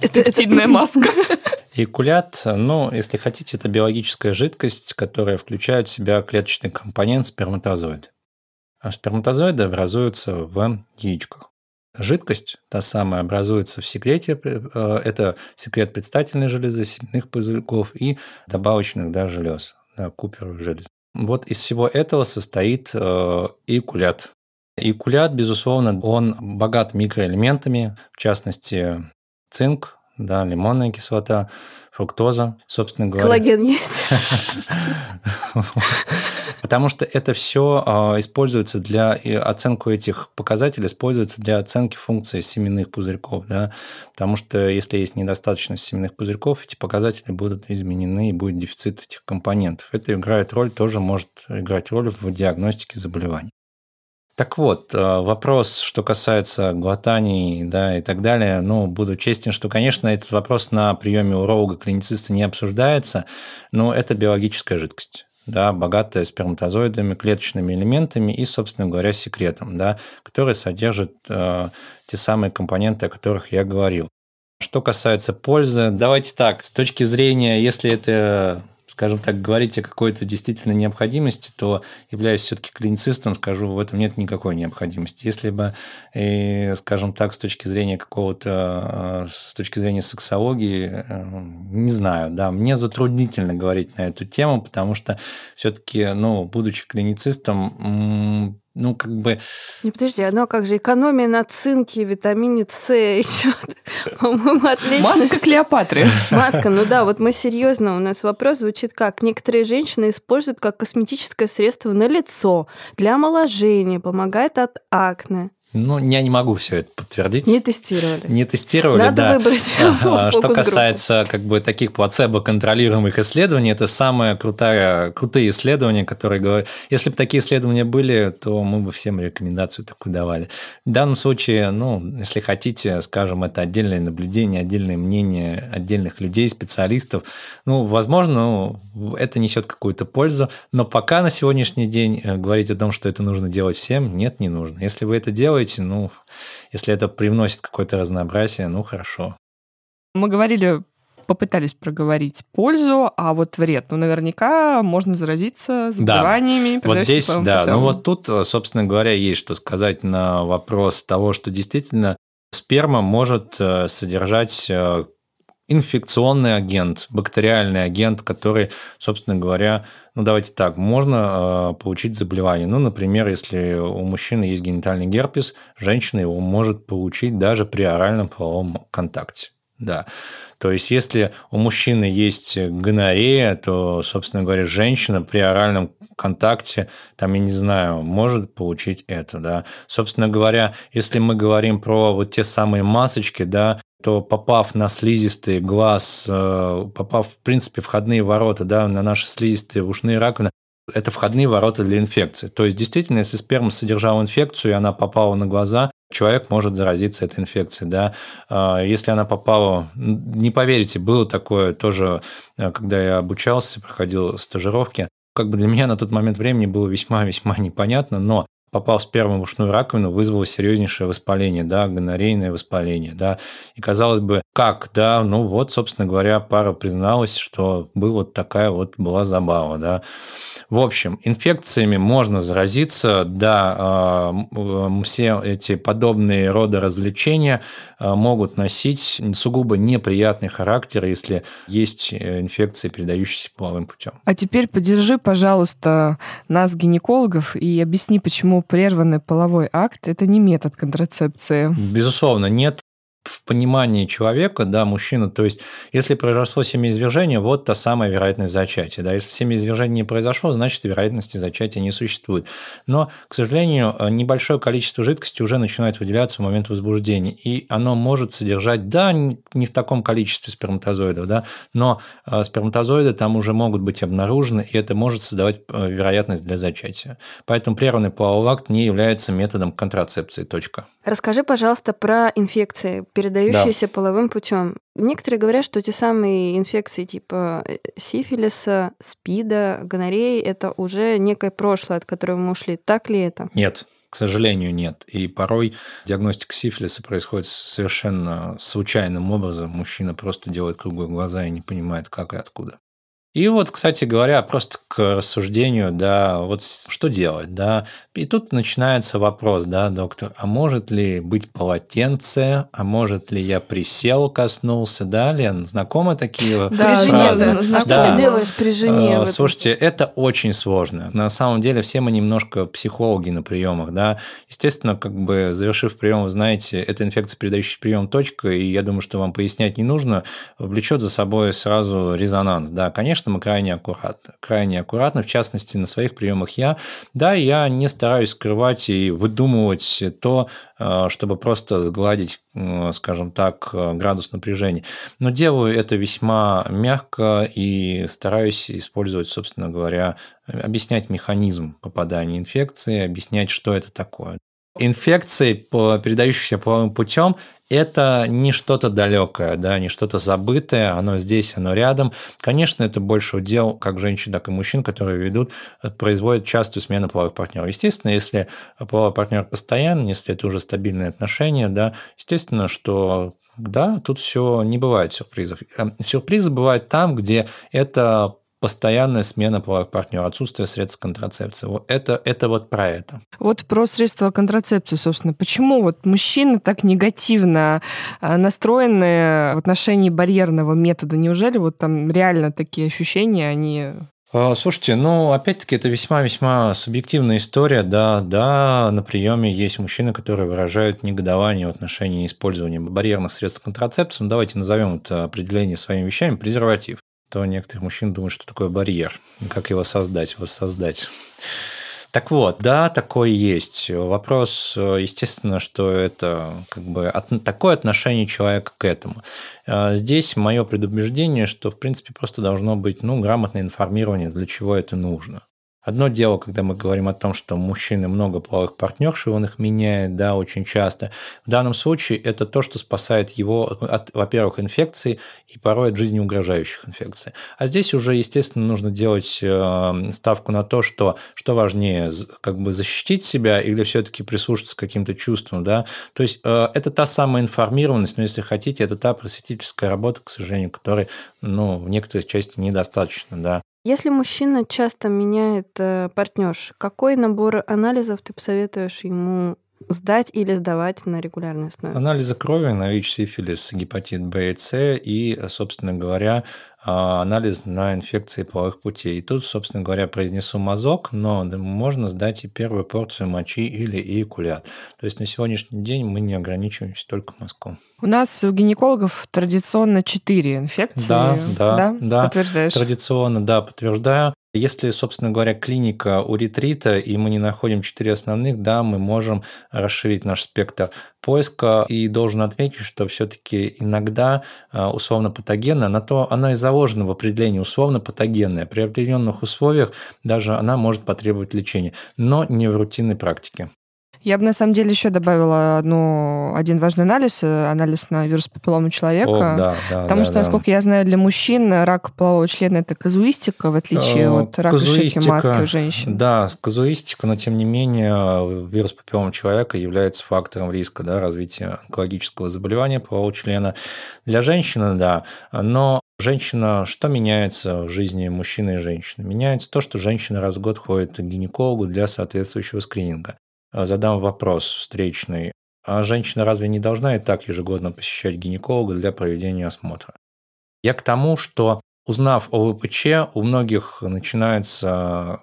Это сильная маска. Экулят, ну, если хотите, это биологическая жидкость, которая включает в себя клеточный компонент сперматозоид. А сперматозоиды образуются в яичках. Жидкость, та самая, образуется в секрете. Э, это секрет предстательной железы, семенных пузырьков и добавочных да, желез, да, куперовых желез. Вот из всего этого состоит э, эякулят. Эякулят, безусловно, он богат микроэлементами, в частности, цинк, да, лимонная кислота, фруктоза, собственно говоря. Коллаген есть? Потому что это все а, используется для оценку этих показателей, используется для оценки функции семенных пузырьков. Да? Потому что если есть недостаточность семенных пузырьков, эти показатели будут изменены и будет дефицит этих компонентов. Это играет роль, тоже может играть роль в диагностике заболеваний. Так вот, э, вопрос, что касается глотаний да, и так далее, ну, буду честен, что, конечно, этот вопрос на приеме уролога-клинициста не обсуждается, но это биологическая жидкость да, богатая сперматозоидами, клеточными элементами и, собственно говоря, секретом, да, который содержит э, те самые компоненты, о которых я говорил. Что касается пользы, давайте так, с точки зрения, если это скажем так, говорить о какой-то действительно необходимости, то, являясь все-таки клиницистом, скажу, в этом нет никакой необходимости. Если бы, и, скажем так, с точки зрения какого-то, э, с точки зрения сексологии, э, не знаю, да, мне затруднительно говорить на эту тему, потому что все-таки, ну, будучи клиницистом, ну, как бы... Не, подожди, ну а как же экономия на цинке, витамине С еще, по-моему, отлично. Маска Клеопатры. Маска, ну да, вот мы серьезно, у нас вопрос звучит как. Некоторые женщины используют как косметическое средство на лицо для омоложения, помогает от акне. Ну, я не могу все это подтвердить. Не тестировали. Не тестировали, Надо да. выбрать Что касается как бы таких плацебо-контролируемых исследований, это самые крутая, крутые исследования, которые говорят... Если бы такие исследования были, то мы бы всем рекомендацию такую давали. В данном случае, ну, если хотите, скажем, это отдельное наблюдение, отдельное мнение отдельных людей, специалистов. Ну, возможно, это несет какую-то пользу, но пока на сегодняшний день э, говорить о том, что это нужно делать всем, нет, не нужно. Если вы это делаете, делаете, ну, если это привносит какое-то разнообразие, ну, хорошо. Мы говорили попытались проговорить пользу, а вот вред, ну, наверняка можно заразиться заболеваниями. Да. Вот здесь, да, путем. ну вот тут, собственно говоря, есть что сказать на вопрос того, что действительно сперма может э, содержать э, инфекционный агент, бактериальный агент, который, собственно говоря, ну давайте так, можно э, получить заболевание. Ну, например, если у мужчины есть генитальный герпес, женщина его может получить даже при оральном половом контакте. Да. То есть, если у мужчины есть гонорея, то, собственно говоря, женщина при оральном контакте, там, я не знаю, может получить это, да. Собственно говоря, если мы говорим про вот те самые масочки, да, то попав на слизистый глаз, э, попав, в принципе, входные ворота, да, на наши слизистые ушные раковины, это входные ворота для инфекции. То есть, действительно, если сперма содержала инфекцию, и она попала на глаза, человек может заразиться этой инфекцией. Да? А, если она попала... Не поверите, было такое тоже, э, когда я обучался, проходил стажировки. Как бы для меня на тот момент времени было весьма-весьма непонятно, но попал сперма в ушную раковину, вызвало серьезнейшее воспаление, да, гонорейное воспаление, да. И казалось бы, как, да, ну вот, собственно говоря, пара призналась, что была вот такая вот была забава, да. В общем, инфекциями можно заразиться, да, а, все эти подобные роды развлечения а, могут носить сугубо неприятный характер, если есть э, инфекции, передающиеся половым путем. А теперь поддержи, пожалуйста, нас, гинекологов, и объясни, почему прерванный половой акт – это не метод контрацепции. Безусловно, нет в понимании человека, да, мужчина, то есть если произошло семяизвержение, вот та самая вероятность зачатия. Да, если семяизвержение не произошло, значит вероятности зачатия не существует. Но, к сожалению, небольшое количество жидкости уже начинает выделяться в момент возбуждения, и оно может содержать, да, не в таком количестве сперматозоидов, да, но э, сперматозоиды там уже могут быть обнаружены, и это может создавать э, вероятность для зачатия. Поэтому прерванный половой акт не является методом контрацепции. Точка. Расскажи, пожалуйста, про инфекции передающиеся да. половым путем. Некоторые говорят, что те самые инфекции типа э, сифилиса, спида, гонореи это уже некое прошлое, от которого мы ушли. Так ли это? Нет. К сожалению, нет. И порой диагностика сифилиса происходит совершенно случайным образом. Мужчина просто делает круглые глаза и не понимает, как и откуда. И вот, кстати говоря, просто к рассуждению, да, вот что делать, да. И тут начинается вопрос, да, доктор, а может ли быть полотенце, а может ли я присел, коснулся, да, Лен, знакомы такие да, фразы? Жене, да. А что да. ты делаешь при жене? А, слушайте, это очень сложно. На самом деле все мы немножко психологи на приемах, да. Естественно, как бы завершив прием, вы знаете, это инфекция, передающая прием точка, и я думаю, что вам пояснять не нужно, влечет за собой сразу резонанс, да. Конечно, конечно, мы крайне аккуратны. Крайне аккуратны, в частности, на своих приемах я. Да, я не стараюсь скрывать и выдумывать то, э, чтобы просто сгладить, скажем так, градус напряжения. Но делаю это весьма мягко и стараюсь использовать, собственно говоря, объяснять механизм попадания инфекции, объяснять, что это такое. Инфекции, передающиеся половым путем, это не что-то далекое, да, не что-то забытое, оно здесь, оно рядом. Конечно, это больше удел как женщин, так и мужчин, которые ведут, э, производят частую смену половых партнеров. Естественно, если половой партнер постоянно, если это уже стабильные отношения, да, естественно, что да, тут все не бывает сюрпризов. Эм, сюрпризы бывают там, где это постоянная смена партнеров, отсутствие средств контрацепции. Вот это, это вот про это. Вот про средства контрацепции, собственно. Почему вот мужчины так негативно а, настроены в отношении барьерного метода? Неужели вот там реально такие ощущения, они а, Слушайте, ну, опять-таки, это весьма-весьма субъективная история. Да, да, на приеме есть мужчины, которые выражают негодование в отношении использования барьерных средств контрацепции. Ну, давайте назовем это определение своими вещами – презерватив то некоторых мужчин думают, что такое барьер, как его создать, воссоздать. Так вот, да, такое есть. Вопрос, естественно, что это как бы от, такое отношение человека к этому. А здесь мое предубеждение, что, в принципе, просто должно быть ну, грамотное информирование, для чего это нужно. Одно дело, когда мы говорим о том, что мужчины много половых партнерш, и он их меняет, да, очень часто. В данном случае это то, что спасает его от, во-первых, инфекций и порой от жизни угрожающих инфекций. А здесь уже, естественно, нужно делать э, ставку на то, что что важнее, как бы защитить себя или все-таки прислушаться к каким-то чувствам, да. То есть э, это та самая информированность, но если хотите, это та просветительская работа, к сожалению, которой, ну, в некоторой части недостаточно, да. Если мужчина часто меняет э, партнерш, какой набор анализов ты посоветуешь ему сдать или сдавать на регулярной основе? Анализы крови на ВИЧ, сифилис, гепатит Б и С и, собственно говоря, а, анализ на инфекции половых путей. И тут, собственно говоря, произнесу мазок, но можно сдать и первую порцию мочи или эякулят. То есть на сегодняшний день мы не ограничиваемся только мазком. У нас у гинекологов традиционно 4 инфекции. Да, да, да. да. Подтверждаешь? Традиционно, да, подтверждаю. Если, собственно говоря, клиника у ретрита, и мы не находим четыре основных, да, мы можем расширить наш спектр поиска. И должен отметить, что все-таки иногда а, условно патогенная, она, то, она и заложена в определении условно патогенная. При определенных условиях даже она может потребовать лечения, но не в рутинной практике. Я бы на самом деле еще добавила одну, один важный анализ, э, анализ на вирус папилломы человека. О, да, да, потому да, что, да. насколько я знаю, для мужчин рак полового члена это казуистика, в отличие э, от рака шейки матки у женщин. Да, казуистика, но тем не менее вирус папилломы человека является фактором риска да, развития онкологического заболевания полового члена. Для женщины, да, но Женщина, что меняется в жизни мужчины и женщины? Меняется то, что женщина раз в год ходит к гинекологу для соответствующего скрининга. А, задам вопрос встречный. А женщина разве не должна и так ежегодно посещать гинеколога для проведения осмотра? Я к тому, что узнав о ВПЧ, у многих начинается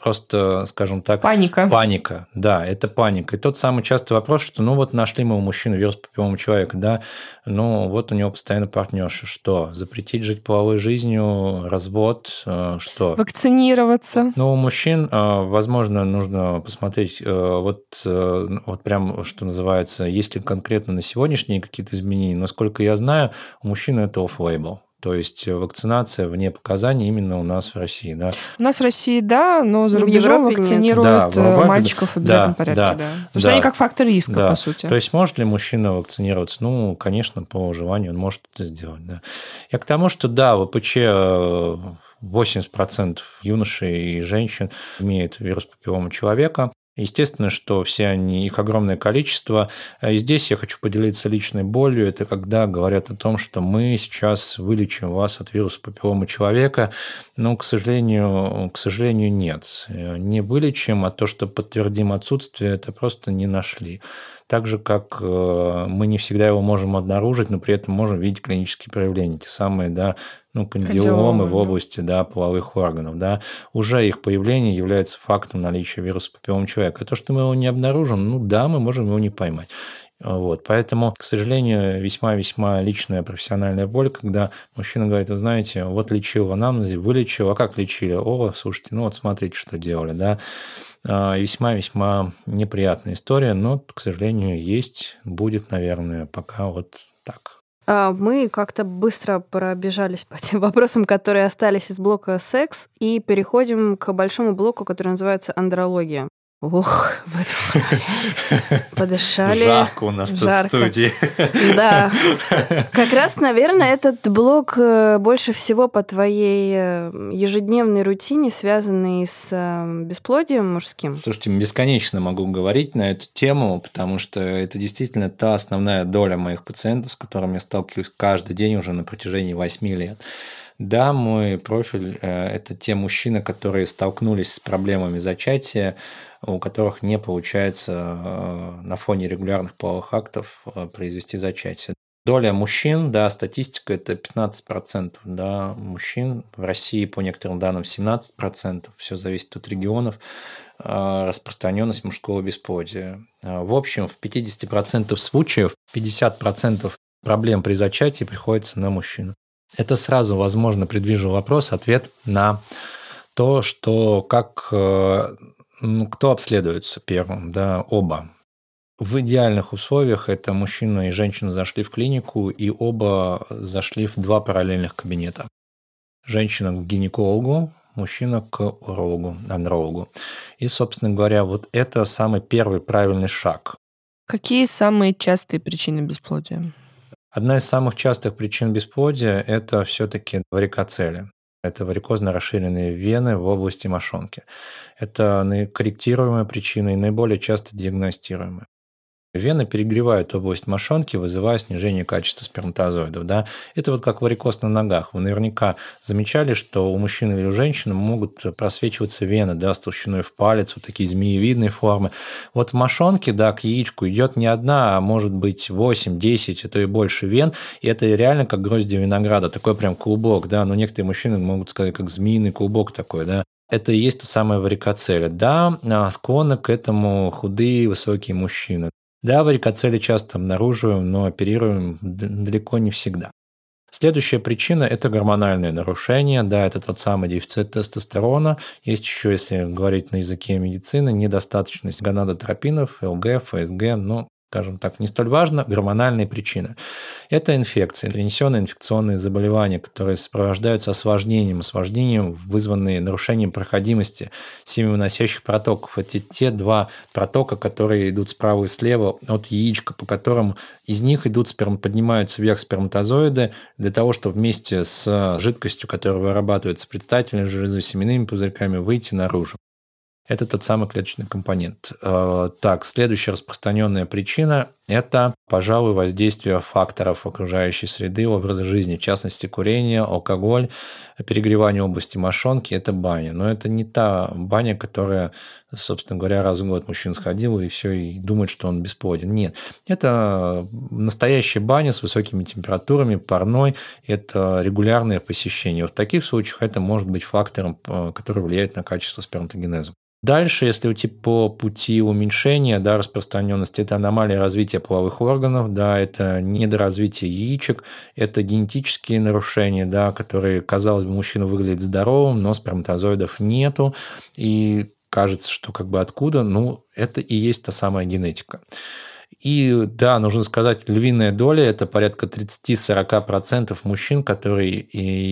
просто, скажем так... Паника. Паника, да, это паника. И тот самый частый вопрос, что ну вот нашли мы у мужчины вирус папиллома человека, да, ну вот у него постоянно партнерша. Что? Запретить жить половой жизнью, развод, э, что? Вакцинироваться. Ну, у мужчин, э, возможно, нужно посмотреть, э, вот, вот прям, что называется, есть ли конкретно на сегодняшние какие-то изменения. Насколько я знаю, у мужчин это off-label. То есть вакцинация вне показаний именно у нас в России, да? У нас в России, да, но за рубежом вакцинируют да, Европе, мальчиков в обязательном да, порядке, да. да. Потому да. что они как фактор риска, да. по сути. То есть может ли мужчина вакцинироваться? Ну, конечно, по желанию он может это сделать, да. Я к тому, что да, ВПЧ 80% э, юношей и женщин имеют вирус папиллома человека. Естественно, что все они, их огромное количество. И здесь я хочу поделиться личной болью. Это когда говорят о том, что мы сейчас вылечим вас от вируса папиллома человека. Но, к сожалению, к сожалению, нет. Не вылечим, а то, что подтвердим отсутствие, это просто не нашли. Так же, как э, мы не всегда его можем обнаружить, но при этом можем видеть клинические проявления. Те самые, да, ну, кандидиомы в области да, половых органов, да, уже их появление является фактом наличия вируса папиллома человека. И то, что мы его не обнаружим, ну да, мы можем его не поймать. Вот, поэтому, к сожалению, весьма-весьма личная профессиональная боль, когда мужчина говорит, вы знаете, вот лечил в анамнезе, вылечил, а как лечили? О, слушайте, ну вот смотрите, что делали, да. Весьма-весьма неприятная история, но, к сожалению, есть, будет, наверное, пока вот так. А, мы как-то быстро пробежались по тем вопросам, которые остались из блока секс, и переходим к большому блоку, который называется андрология. Ох, выдохнули, подышали. Жарко у нас Жарко. тут в студии. Да. Как раз, наверное, этот блок э, больше всего по твоей э, ежедневной рутине, связанный с э, бесплодием мужским. Слушайте, бесконечно могу говорить на эту тему, потому что это действительно та основная доля моих пациентов, с которыми я сталкиваюсь каждый день уже на протяжении 8 лет. Да, мой профиль – это те мужчины, которые столкнулись с проблемами зачатия, у которых не получается э, на фоне регулярных половых актов э, произвести зачатие. Доля мужчин, да, статистика это 15%, да, мужчин в России по некоторым данным 17%, все зависит от регионов, э, распространенность мужского бесплодия. В общем, в 50% случаев 50% проблем при зачатии приходится на мужчину. Это сразу, возможно, предвижу вопрос, ответ на то, что как ну, кто обследуется первым? Да, оба. В идеальных условиях это мужчина и женщина зашли в клинику, и оба зашли в два параллельных кабинета. Женщина к гинекологу, мужчина к урологу, андрологу. И, собственно говоря, вот это самый первый правильный шаг. Какие самые частые причины бесплодия? Одна из самых частых причин бесплодия – это все-таки варикоцели. Это варикозно расширенные вены в области мошонки. Это корректируемая причина и наиболее часто диагностируемая. Вены перегревают область мошонки, вызывая снижение качества сперматозоидов. Да? Это вот как варикоз на ногах. Вы наверняка замечали, что у мужчин или у женщин могут просвечиваться вены да, с толщиной в палец, вот такие змеевидные формы. Вот в мошонке, да, к яичку идет не одна, а может быть 8, 10, а то и больше вен. И это реально как гроздья винограда, такой прям клубок. Да? Но некоторые мужчины могут сказать, как змеиный клубок такой. Да? это и есть то самое варикоцеле. Да, а, склонны к этому худые, высокие мужчины. Да, варикоцели часто обнаруживаем, но оперируем далеко не всегда. Следующая причина – это гормональные нарушения. Да, это тот самый дефицит тестостерона. Есть еще, если говорить на языке медицины, недостаточность гонадотропинов, ЛГ, ФСГ, но скажем так, не столь важно, гормональные причины. Это инфекции, перенесенные инфекционные заболевания, которые сопровождаются осложнением, осложнением, вызванные нарушением проходимости семявыносящих протоков. Это те два протока, которые идут справа и слева от яичка, по которым из них идут сперм, поднимаются вверх сперматозоиды для того, чтобы вместе с жидкостью, которая вырабатывается предстательной железой, семенными пузырьками, выйти наружу. Это тот самый клеточный компонент. Э, так, следующая распространенная причина – это, пожалуй, воздействие факторов окружающей среды, образа жизни, в частности, курение, алкоголь, перегревание области мошонки – это баня. Но это не та баня, которая, собственно говоря, раз в год мужчина сходил и все, и думает, что он бесплоден. Нет, это настоящая баня с высокими температурами, парной, это регулярное посещение. В таких случаях это может быть фактором, э, который влияет на качество сперматогенеза. Дальше, если уйти по пути уменьшения да, распространенности, это аномалия развития половых органов, да, это недоразвитие яичек, это генетические нарушения, да, которые, казалось бы, мужчина выглядит здоровым, но сперматозоидов нету, и кажется, что как бы откуда, ну, это и есть та самая генетика. И да, нужно сказать, львиная доля – это порядка 30-40% мужчин, которые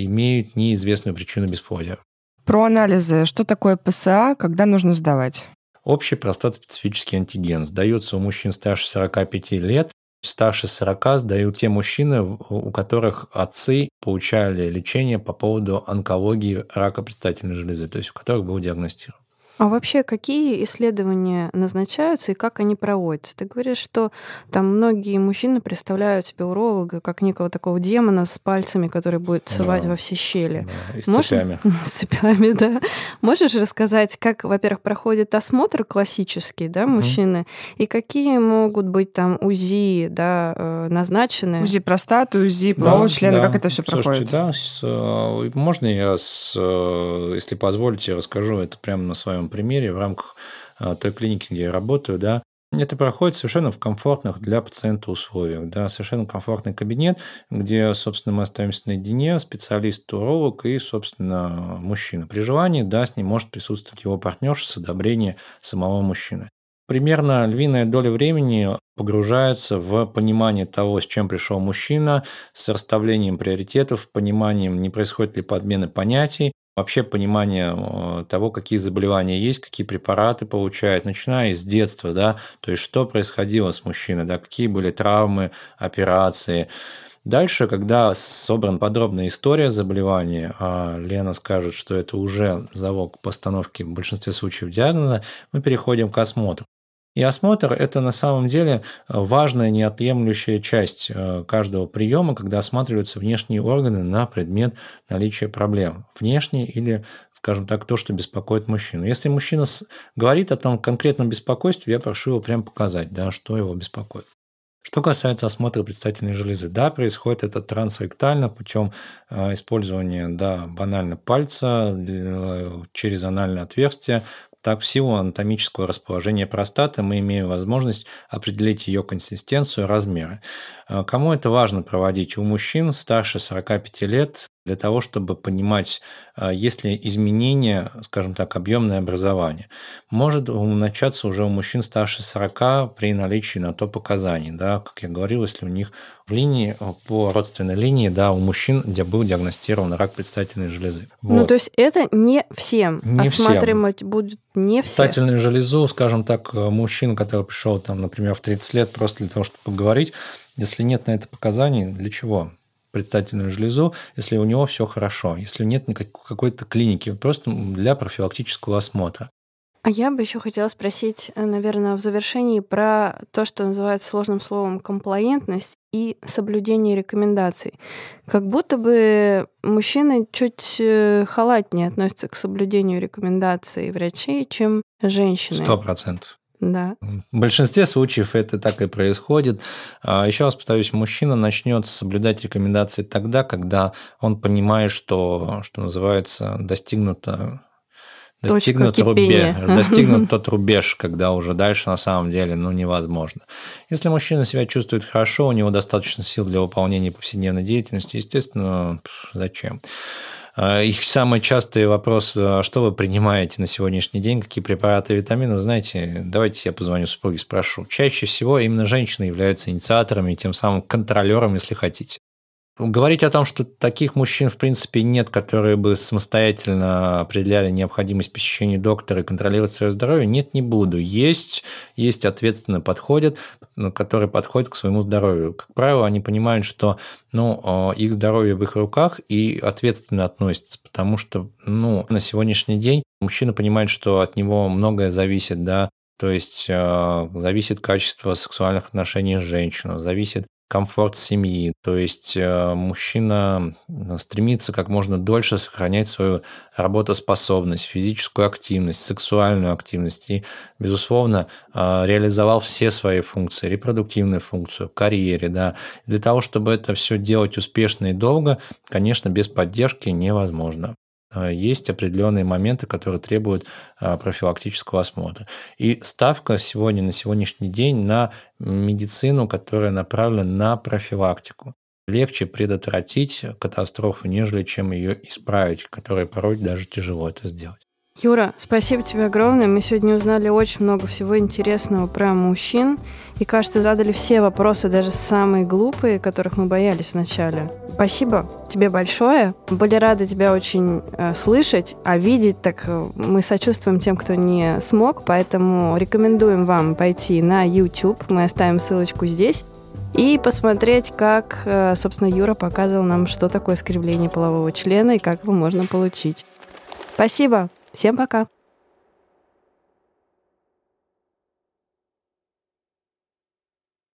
имеют неизвестную причину бесплодия. Про анализы. Что такое ПСА, когда нужно сдавать? Общий простат-специфический антиген сдается у мужчин старше 45 лет. Старше 40 сдают те мужчины, у которых отцы получали лечение по поводу онкологии рака предстательной железы, то есть у которых был диагностирован. А вообще, какие исследования назначаются и как они проводятся? Ты говоришь, что там многие мужчины представляют себе уролога как некого такого демона с пальцами, который будет сувать да. во все щели. Да, и с Можешь... цепями. С цепями, да. Можешь рассказать, как, во-первых, проходит осмотр классический, да, мужчины, угу. и какие могут быть там УЗИ, да, э, назначены? УЗИ простаты, УЗИ полового да, члена, да. как это все проходит? да, с, э, можно я, с, э, если позволите, расскажу это прямо на своем примере в рамках а, той клиники, где я работаю, да, Это проходит совершенно в комфортных для пациента условиях. Да, совершенно комфортный кабинет, где, собственно, мы остаемся наедине, специалист-уролог и, собственно, мужчина. При желании, да, с ним может присутствовать его партнерша с одобрения самого мужчины. Примерно львиная доля времени погружается в понимание того, с чем пришел мужчина, с расставлением приоритетов, пониманием, не происходит ли подмены понятий, вообще понимание э, того, какие заболевания есть, какие препараты получают, начиная с детства, да, то есть что происходило с мужчиной, да, какие были травмы, операции. Дальше, когда собрана подробная история заболевания, а Лена скажет, что это уже залог постановки в большинстве случаев диагноза, мы переходим к осмотру. И осмотр – это на самом деле э, важная неотъемлющая часть э, каждого приема, когда осматриваются внешние органы на предмет наличия проблем. Внешние или, скажем так, то, что беспокоит мужчину. Если мужчина говорит о том конкретном беспокойстве, я прошу его прямо показать, да, что его беспокоит. Что касается осмотра предстательной железы, да, происходит это трансректально путем э, использования, да, банально пальца через анальное отверстие так, в силу анатомического расположения простаты мы имеем возможность определить ее консистенцию и размеры. А кому это важно проводить? У мужчин старше 45 лет для того, чтобы понимать, а, есть ли изменения, скажем так, объемное образование. Может начаться уже у мужчин старше 40 при наличии на то показаний. Да? Как я говорил, если у них в линии, по родственной линии, да, у мужчин где был диагностирован рак предстательной железы. Ну, вот. Ну, то есть это не всем. Не Осматривать всем. будет не все. Предстательную железу, скажем так, мужчина, который пришел, там, например, в 30 лет просто для того, чтобы поговорить, если нет на это показаний, для чего? Предстательную железу, если у него все хорошо, если нет никакой какой-то клиники, просто для профилактического осмотра. А я бы еще хотела спросить, э, наверное, в завершении про то, что называется сложным словом комплаентность и соблюдение рекомендаций. Как будто бы мужчины чуть э, халатнее относятся к соблюдению рекомендаций врачей, чем женщины. Сто процентов. Да. В большинстве случаев это так и происходит. А Еще раз повторюсь, мужчина начнет соблюдать рекомендации тогда, когда он понимает, что, что называется, достигнуто достигнут рубеж, достигнут тот рубеж, когда уже дальше на самом деле ну, невозможно. Если мужчина себя чувствует хорошо, у него достаточно сил для выполнения повседневной деятельности, естественно, зачем? А, их самый частый вопрос, а что вы принимаете на сегодняшний день, какие препараты и витамины, знаете, давайте я позвоню супруге, спрошу. Чаще всего именно женщины являются инициаторами тем самым контролером, если хотите. Говорить о том, что таких мужчин, в принципе, нет, которые бы самостоятельно определяли необходимость посещения доктора и контролировать свое здоровье, нет, не буду. Есть, есть ответственно подходят, которые подходят к своему здоровью. Как правило, они понимают, что ну, а, их здоровье в их руках и ответственно относятся, потому что ну, на сегодняшний день мужчина понимает, что от него многое зависит, да, то есть э, зависит качество сексуальных отношений с женщиной, зависит комфорт семьи. То есть э, мужчина стремится как можно дольше сохранять свою работоспособность, физическую активность, сексуальную активность и, безусловно, э, реализовал все свои функции, репродуктивную функцию, карьере. Да. Для того, чтобы это все делать успешно и долго, конечно, без поддержки невозможно. А, есть определенные моменты, которые требуют а, профилактического осмотра. И ставка сегодня, на сегодняшний день на медицину, которая направлена на профилактику. Легче предотвратить катастрофу, нежели чем ее исправить, которая порой даже тяжело это сделать. Юра, спасибо тебе огромное. Мы сегодня узнали очень много всего интересного про мужчин. И, кажется, задали все вопросы, даже самые глупые, которых мы боялись вначале. Спасибо тебе большое. Были рады тебя очень э, слышать, а видеть так э, мы сочувствуем тем, кто не смог, поэтому рекомендуем вам пойти на YouTube. Мы оставим ссылочку здесь и посмотреть, как, э, собственно, Юра показывал нам, что такое скрепление полового члена и как его можно получить. Спасибо. Всем пока!